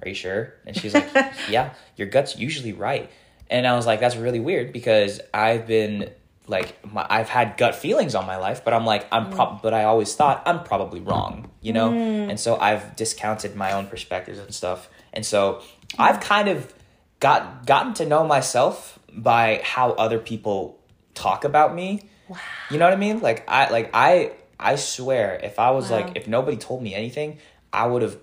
Are you sure? And she's like, (laughs) Yeah, your gut's usually right. And I was like, That's really weird because I've been like my, I've had gut feelings on my life, but I'm like I'm mm. prob but I always thought I'm probably wrong, you know? Mm. And so I've discounted my own perspectives and stuff. And so I've kind of got gotten to know myself by how other people talk about me. Wow. You know what I mean? Like I like I I swear if I was Wow. like if nobody told me anything, I would have,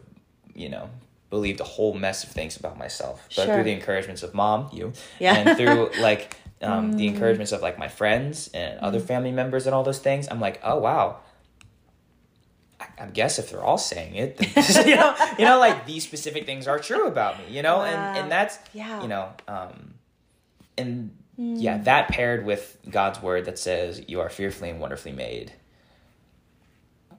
you know, believed a whole mess of things about myself. But Sure. through the encouragements of mom, you, Yeah. and through (laughs) like um, the encouragements of like my friends and other family members and all those things, I'm like, oh wow. I, guess if they're all saying it, then, (laughs) (laughs) you know, you know, like these specific things are true about me, you know, Wow. and and that's Yeah. you know, um, and yeah, that paired with God's word that says you are fearfully and wonderfully made,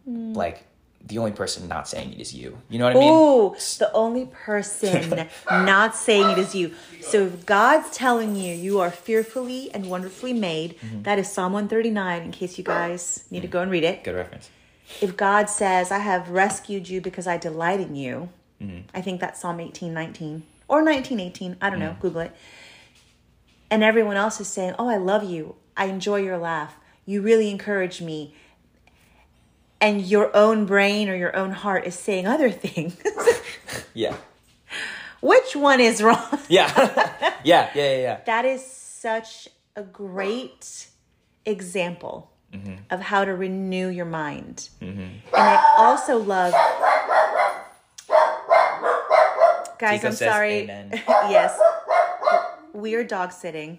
like the only person not saying it is you. You know what I mean? Ooh, the only person (laughs) not saying it is you. So if God's telling you you are fearfully and wonderfully made, Mm-hmm. that is Psalm 139 in case you guys need to go and read it. Good reference. If God says, I have rescued you because I delight in you, Mm-hmm. I think that's Psalm 18, 19 or 19, 18. I don't Mm. know. Google it. And everyone else is saying, Oh, I love you. I enjoy your laugh. You really encourage me. And your own brain or your own heart is saying other things. (laughs) Yeah. Which one is wrong? (laughs) Yeah. yeah. Yeah. Yeah. Yeah. That is such a great example of how to renew your mind. And I also love. Guys, I'm sorry. (laughs) yes. We are dog sitting.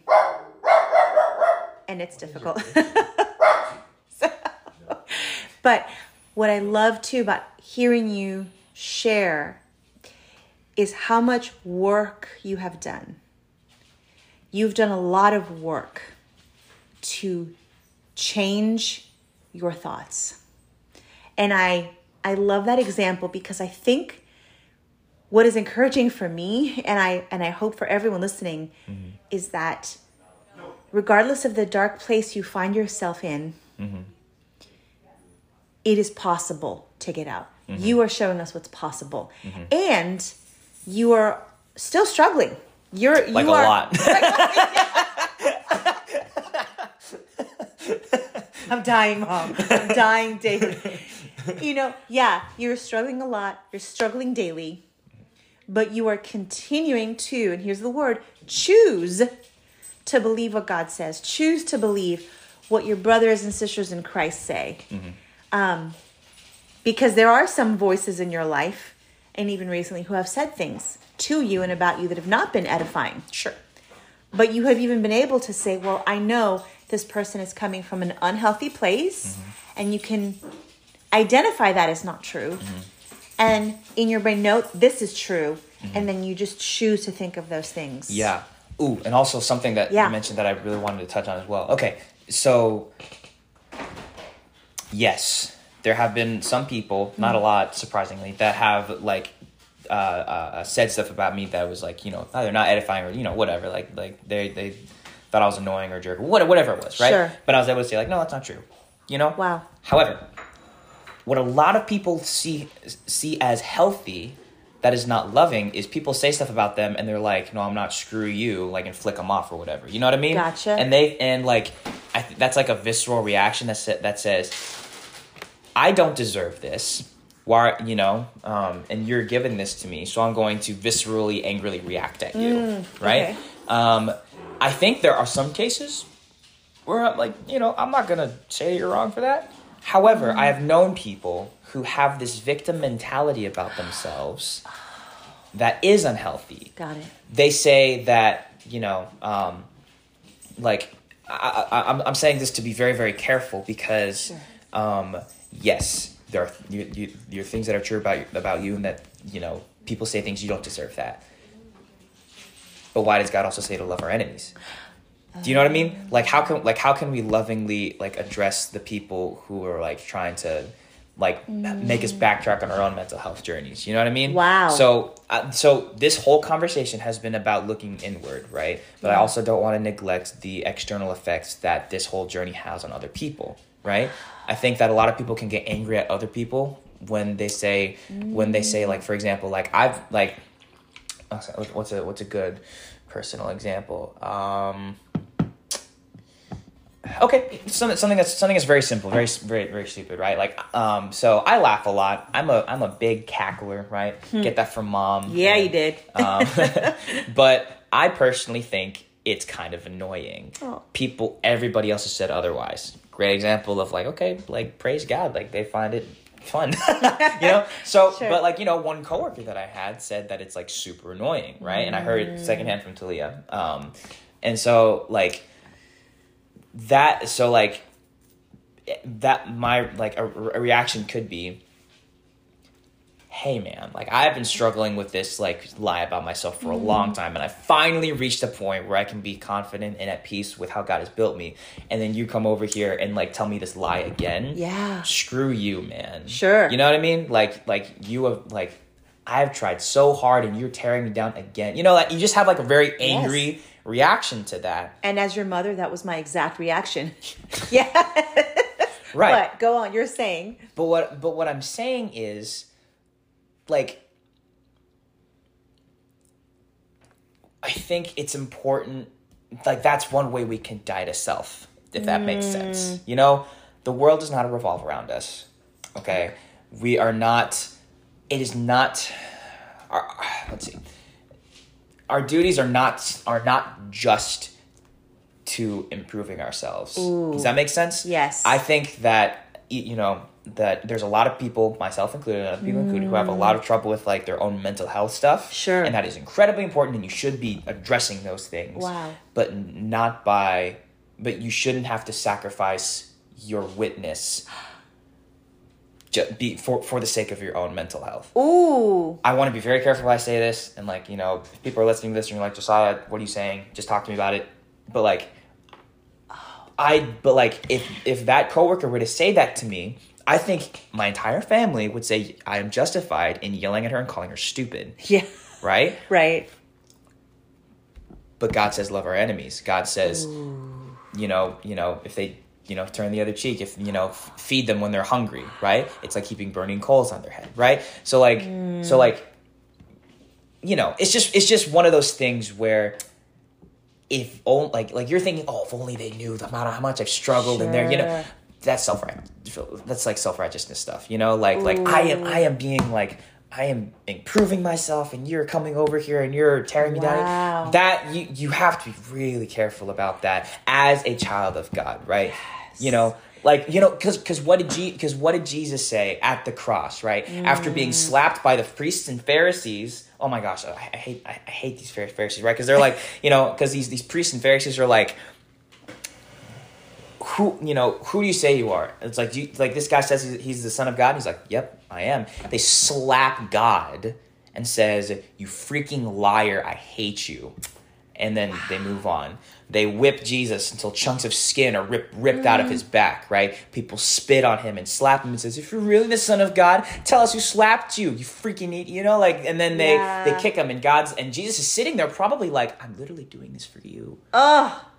And it's difficult. (laughs) So- but what I love too about hearing you share is how much work you have done. You've done a lot of work to change your thoughts. And I I love that example because I think what is encouraging for me and I and I hope for everyone listening mm-hmm. is that regardless of the dark place you find yourself in, mm-hmm. it is possible to get out. Mm-hmm. You are showing us what's possible, and you are still struggling. You're Like you a are, lot. (laughs) I'm dying, mom. I'm dying daily. You know, yeah, you're struggling a lot. You're struggling daily, but you are continuing to, and here's the word, choose to believe what God says. Choose to believe what your brothers and sisters in Christ say. Um, because there are some voices in your life, and even recently, who have said things to you and about you that have not been edifying sure. but you have even been able to say, well, I know this person is coming from an unhealthy place, and you can identify that as not true. And in your brain, note this is true, and then you just choose to think of those things. Yeah. Ooh, and also something that Yeah. you mentioned that I really wanted to touch on as well. Okay, so yes, there have been some people, not a lot, surprisingly, that have like uh, uh, said stuff about me that was like, you know, either not edifying or you know whatever. Like like they they thought I was annoying or a jerk, whatever it was, right? Sure. But I was able to say like, no, that's not true. You know. Wow. However, what a lot of people see see as healthy that is not loving is people say stuff about them and they're like no i'm not screw you like and flick them off or whatever you know what i mean Gotcha. and they and like I th- that's like a visceral reaction that sa- that says i don't deserve this why you know um, and you're giving this to me so i'm going to viscerally angrily react at you right okay. um, i think there are some cases where I'm like, you know, I'm not gonna say you're wrong for that. However, I have known people who have this victim mentality about themselves that is unhealthy. Got it. They say that, you know, um, like, I, I, I'm, I'm saying this to be very, very careful because, um, yes, there are you, you, there are things that are true about about you, and that you know people say things you don't deserve that. But why does God also say to love our enemies? Do you know what I mean? Like how can like how can we lovingly like address the people who are like trying to like make us backtrack on our own mental health journeys? You know what I mean? Wow. So uh, so this whole conversation has been about looking inward, right? But I also don't want to neglect the external effects that this whole journey has on other people, right? I think that a lot of people can get angry at other people when they say when they say like for example like I've like what's a what's a good personal example um okay something something that's something that's very simple very very very stupid right like um so i laugh a lot i'm a i'm a big cackler right get that from mom Hmm. Yeah, you did. um, (laughs) (laughs) but i personally think it's kind of annoying Oh. people everybody else has said otherwise great example of like okay like praise god like they find it fun (laughs) you know so (laughs) Sure. but like you know one coworker that i had said that it's like super annoying right and i heard Mm. secondhand from talia um and so like that so like that my like a, a reaction could be hey man like i've been struggling with this like lie about myself for a long Mm. time and i finally reached a point where i can be confident and at peace with how god has built me and then you come over here and like tell me this lie again Yeah. screw you man Sure. you know what i mean like like you have like i've tried so hard and you're tearing me down again you know like you just have like a very angry reaction to that And as your mother, that was my exact reaction. (laughs) yeah. right But go on. You're saying. But what but what I'm saying is like I think it's important like that's one way we can die to self, if that makes sense. Mm. You know, the world does not revolve around us. Okay? We are not it is not our, let's see. Our duties are not are not just to improving ourselves. Does that make sense? Yes. I think that you know that there's a lot of people, myself included, other people included, who have a lot of trouble with like their own mental health stuff. Sure. and that is incredibly important, and you should be addressing those things. Wow. but not by, but you shouldn't have to sacrifice your witness. (gasps) Be for for the sake of your own mental health. Ooh. I want to be very careful when I say this, and like you know, if people are listening to this and you're like, Josiah, what are you saying? Just talk to me about it. But like, I but like if if that coworker were to say that to me, I think my entire family would say I am justified in yelling at her and calling her stupid, (laughs) Yeah. right? Right. But God says love our enemies. God says you know, you know, if they you know turn the other cheek if you know f- feed them when they're hungry right it's like keeping burning coals on their head right so like so mm. like you know it's just it's just one of those things where if only like like you're thinking oh if only they knew the amount of how much i've struggled and they're you know? That's self that's like self-righteousness stuff you know? Like like i am i am being like i am improving myself and you're coming over here and you're tearing me Wow. down that you you have to be really careful about that as a child of god right? You know? Like you know because because what did Je- because what did jesus say at the cross right? After being mm. slapped by the priests and pharisees oh my gosh i, I hate I, hate these pharisees right? Because they're like (laughs) you know because these these priests and pharisees are like who you know who do you say you are? It's like do you, like this guy says he's, he's the son of god he's like yep i am. They slap god and says you freaking liar i hate you. And then they move on they whip jesus until chunks of skin are ripped ripped out of mm. his back right? People spit on him and slap him and says if you're really the son of god tell us who slapped you you freaking eat you know like and then they they kick him and god's and jesus is sitting there probably like i'm literally doing this for you. Oh,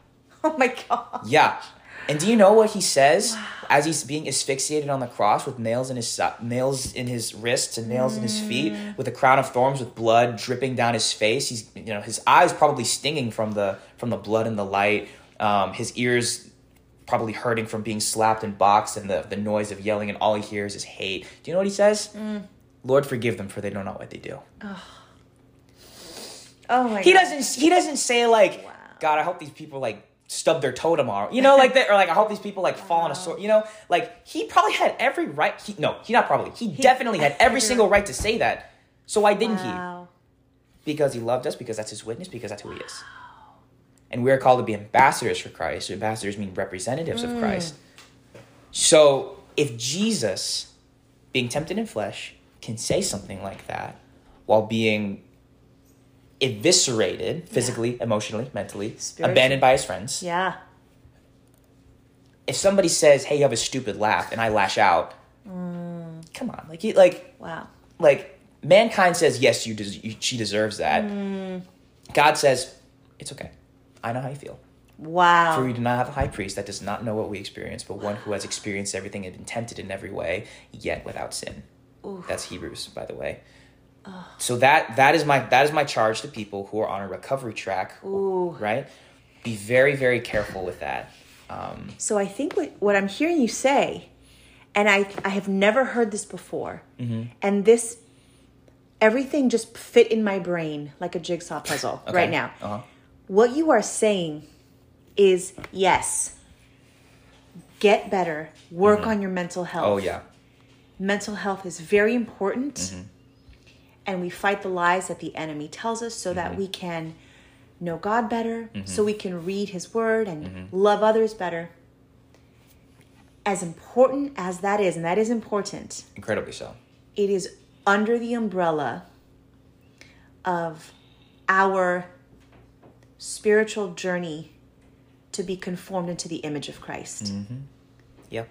oh my God. yeah. And do you know what he says as he's being asphyxiated on the cross with nails in his nails in his wrists and nails in his feet mm. with a crown of thorns with blood dripping down his face. He's you know his eyes probably stinging from the from the blood and the light. Um, his ears probably hurting from being slapped and boxed and the the noise of yelling and all he hears is hate. Do you know what he says? Lord forgive them for they don't what they do. Oh my He God. doesn't. He doesn't say like, Wow. God, I hope these people like stub their toe tomorrow. You know, like that, or like I hope these people like fall on a sword. You know, like he probably had every right. He, no, he not probably. He, definitely had every (laughs) single right to say that. So why didn't he? Because he loved us. Because that's his witness. Because that's who he is. And we're called to be ambassadors for Christ. Ambassadors mean representatives of mm. Christ. So if Jesus, being tempted in flesh, can say something like that while being eviscerated physically, emotionally, mentally, abandoned by his friends. Yeah. If somebody says, "Hey, you have a stupid laugh," and I lash out, mm. come on, like, he, like, Wow. like mankind says, "Yes, you, des- you she deserves that." Mm. God says, "It's okay. I know how you feel." Wow. For we do not have a high priest that does not know what we experience, but one who has experienced everything and been tempted in every way, yet without sin. That's Hebrews, by the way. So that that is my that is my charge to people who are on a recovery track, Ooh. right? Be very very careful with that. Um, So I think what, what I'm hearing you say, and I I have never heard this before, Mm-hmm. and this everything just fit in my brain like a jigsaw puzzle okay. right now. Uh-huh. What you are saying is yes, get better, work mm-hmm. on your mental health. Oh yeah, mental health is very important mm-hmm. and we fight the lies that the enemy tells us so that mm-hmm. we can know god better so we can read his word and love others better. As important as that is and that is important incredibly so. it is under the umbrella of our spiritual journey to be conformed into the image of christ mm-hmm. Yep.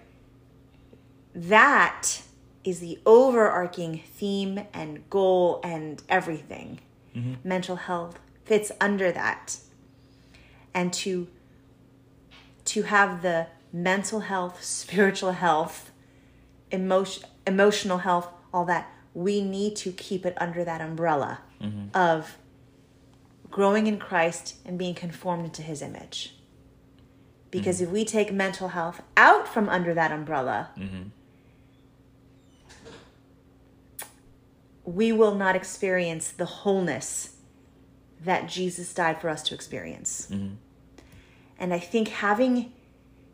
that is the overarching theme and goal and everything. Mm-hmm. Mental health fits under that. And to to have the mental health, spiritual health, emotion, emotional health, all that, we need to keep it under that umbrella mm-hmm. of growing in Christ and being conformed into his image. Because mm-hmm. if we take mental health out from under that umbrella, mm-hmm. we will not experience the wholeness that Jesus died for us to experience. Mm-hmm. And I think having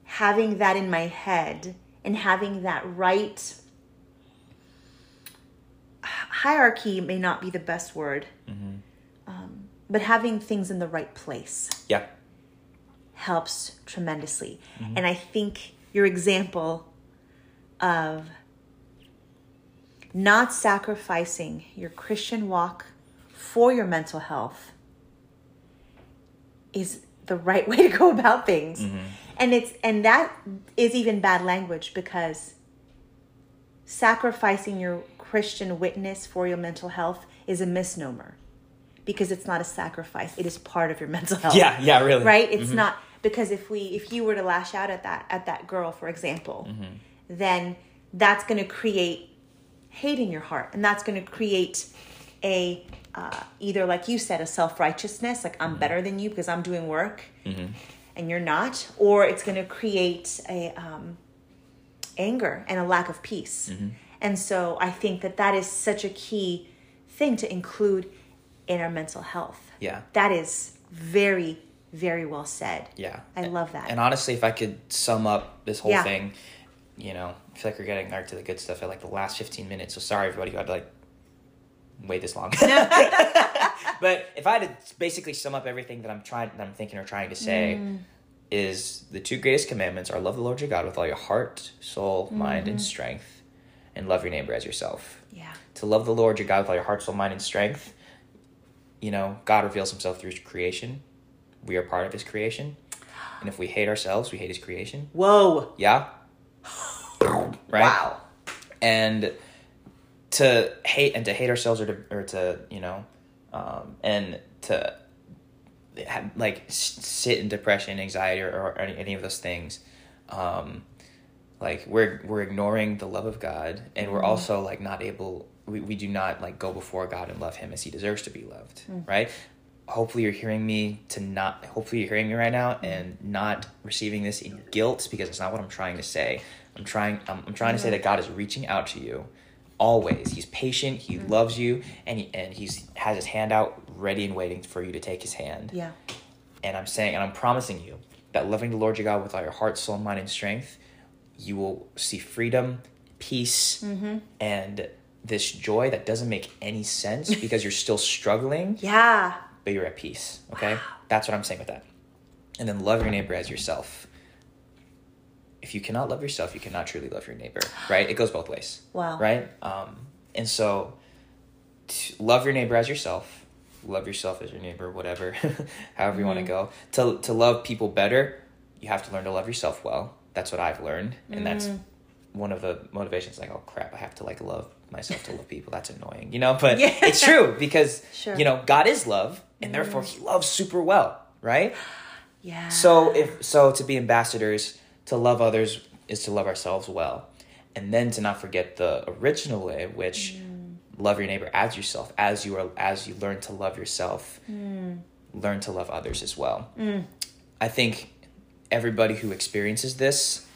having that in my head and having that right hierarchy may not be the best word, um, but having things in the right place Yeah. helps tremendously. Mm-hmm. And I think your example of not sacrificing your Christian walk for your mental health is the right (laughs) way to go about things. Mm-hmm. And it's and that is even bad language because sacrificing your Christian witness for your mental health is a misnomer because it's not a sacrifice. It is part of your mental health Yeah. Yeah. Really. right? It's not because if we if you were to lash out at that at that girl for example Mm-hmm. then that's going to create hate in your heart and that's going to create a uh, either like you said a self-righteousness like i'm better than you because i'm doing work and you're not or it's going to create a um, anger and a lack of peace and so i think that that is such a key thing to include in our mental health Yeah. that is very very well said Yeah. i love that And honestly, if I could sum up this whole Yeah. thing, you know, I feel like we're getting back to the good stuff at like the last 15 minutes. So sorry, everybody, who had to like wait this long. (laughs) but if I had to basically sum up everything that I'm trying, that I'm thinking or trying to say, Mm. is the two greatest commandments are love the Lord your God with all your heart, soul, mind, Mm-hmm. and strength, and love your neighbor as yourself. yeah To love the Lord your God with all your heart, soul, mind, and strength, you know, God reveals himself through his creation. We are part of his creation. And if we hate ourselves, we hate his creation. whoa Yeah. (sighs) right? wow And to hate and to hate ourselves or to or to, you know, um, and to have, like sit in depression, anxiety or, or any, any of those things. Um, like we're we're ignoring the love of God and we're also like not able we, we do not like go before God and love him as he deserves to be loved, hmm. right? Hopefully you're hearing me to not hopefully you're hearing me right now hmm. and not receiving this in guilt because it's not what I'm trying to say. I'm trying I'm, I'm trying to say hmm. that God is reaching out to you always. He's patient, he loves you and he, and he's has his hand out ready and waiting for you to take his hand. yeah And I'm saying, and I'm promising you that loving the Lord your God with all your heart, soul, mind, and strength, you will see freedom, peace, mm-hmm. and this joy that doesn't make any sense (laughs) because you're still struggling, yeah but you're at peace. Okay? That's what I'm saying with that. And then love your neighbor as yourself. If you cannot love yourself, you cannot truly love your neighbor, right? It goes both ways. Wow. Right? Um, and so, t- love your neighbor as yourself. Love yourself as your neighbor, whatever, (laughs) however you want to go. To to love people better, you have to learn to love yourself well. That's what I've learned, and that's one of the motivations. Like, oh crap, I have to like love myself to love people. That's annoying, you know. But (laughs) Yeah. it's true because Sure. you know God is love, and mm. therefore He loves super well, right? (gasps) yeah So if so, to be ambassadors, to love others is to love ourselves well, and then to not forget the original way, which mm. love your neighbor as yourself. As you are, as you learn to love yourself, mm. learn to love others as well. I think everybody who experiences this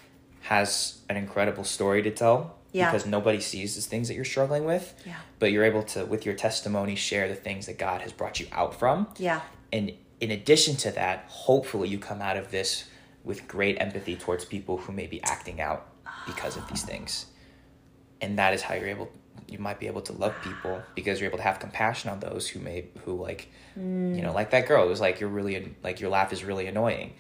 has an incredible story to tell Yeah. because nobody sees the things that you're struggling with. Yeah. But you're able to, with your testimony, share the things that God has brought you out from. yeah And in addition to that, hopefully you come out of this with great empathy towards people who may be acting out because of these things. And that is how you're able you might be able to love people because you're able to have compassion on those who may who like you know mm. like that girl it was like you're really like your laugh is really annoying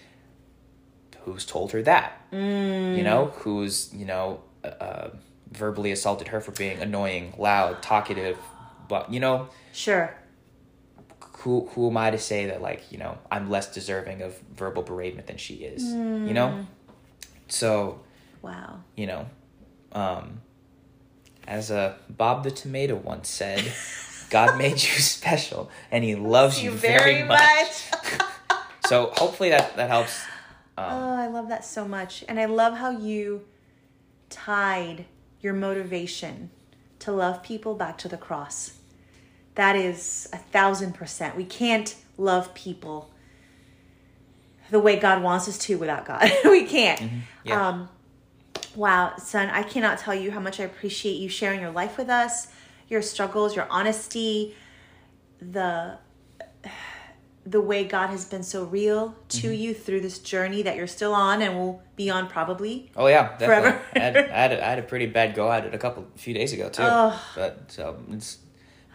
who's told her that mm. you know who's you know uh, uh verbally assaulted her for being annoying loud talkative but you know sure. who who am I to say that like you know I'm less deserving of verbal bereavement than she is you know? So wow. you know um as uh, Bob the tomato once said (laughs) God made you special and he loves you, very, much. (laughs) so hopefully that that helps um, oh i love that so much and i love how you tied your motivation to love people back to the cross. That is a thousand percent. We can't love people the way god wants us to without god. (laughs) We can't. Yeah. um Wow, son, I cannot tell you how much I appreciate you sharing your life with us, your struggles, your honesty, the the way God has been so real to you through this journey that you're still on and will be on probably. oh yeah definitely. Forever. I, had, I, had a, I had a pretty bad go at it a couple few days ago too Ugh. but so it's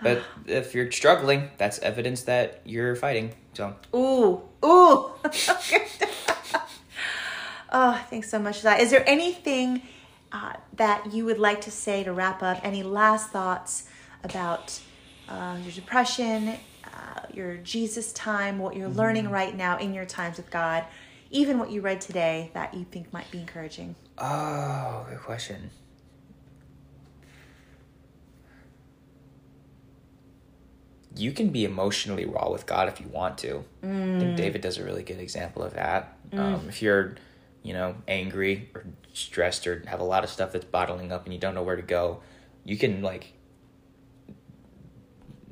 but if you're struggling that's evidence that you're fighting so Ooh, ooh. (laughs) oh, thanks so much for that. Is there anything uh, that you would like to say to wrap up? Any last thoughts about uh, your depression, your Jesus time, what you're mm-hmm. learning right now in your times with God, even what you read today that you think might be encouraging? Oh, good question. you can be emotionally raw with God if you want to. I think mm. David does a really good example of that. Mm. Um, if you're, you know, angry or stressed or have a lot of stuff that's bottling up and you don't know where to go, you can like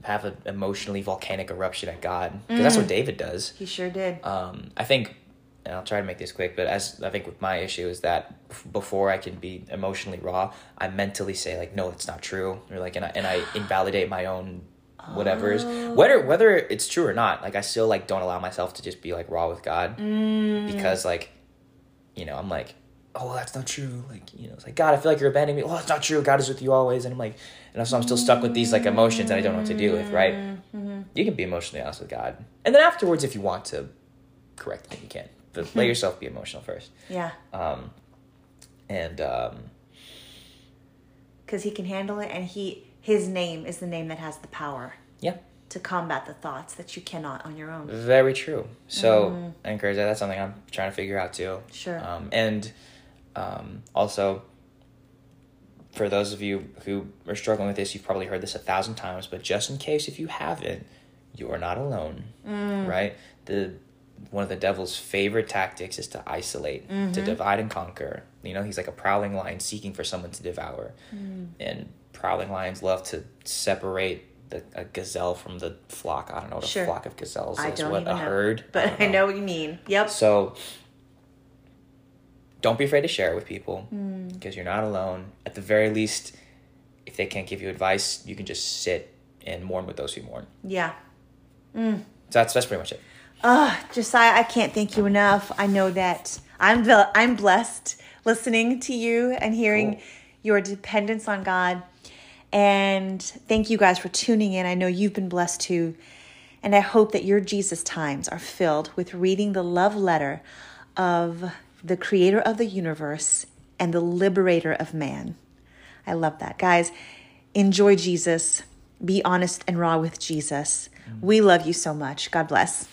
have an emotionally volcanic eruption at God because that's what David does. He sure did. Um, I think, and I'll try to make this quick, but as I think with my issue is that before I can be emotionally raw, I mentally say like, no, it's not true, or like, and I, and I invalidate my own whatever's whether whether it's true or not. Like, I still like don't allow myself to just be like raw with God because like, you know, I'm like, oh, that's not true. Like, you know, it's like God, I feel like you're abandoning me. Oh, it's not true. God is with you always, and I'm like, and so I'm still stuck with these like emotions that I don't know what to do with. Right? You can be emotionally honest with God, and then afterwards, if you want to correct them, you can. But let yourself be emotional first. yeah. Um, and um, Because he can handle it and he his name is the name that has the power yeah, to combat the thoughts that you cannot on your own. very true. So I encourage that. That's something I'm trying to figure out too. Sure. Um, and um, also, for those of you who are struggling with this, you've probably heard this a thousand times, but just in case if you haven't, you are not alone. Mm. Right? The one of the devil's favorite tactics is to isolate, to mm-hmm. divide and conquer. You know, he's like a prowling lion seeking for someone to devour. Mm. And prowling lions love to separate the, a gazelle from the flock. I don't know what Sure. a flock of gazelles I is. don't What a know. herd. But don't I know what you mean. Yep. so don't be afraid to share it with people Hmm. because you're not alone. At the very least, if they can't give you advice, you can just sit and mourn with those who mourn. Yeah. So that's that's pretty much it. Uh, Josiah, I can't thank you enough. I know that I'm vel- I'm blessed listening to you and hearing Cool. your dependence on God. And thank you guys for tuning in. I know you've been blessed too. And I hope that your Jesus times are filled with reading the love letter of the creator of the universe and the liberator of man. I love that. Guys, enjoy Jesus. Be honest and raw with Jesus. We love you so much. God bless.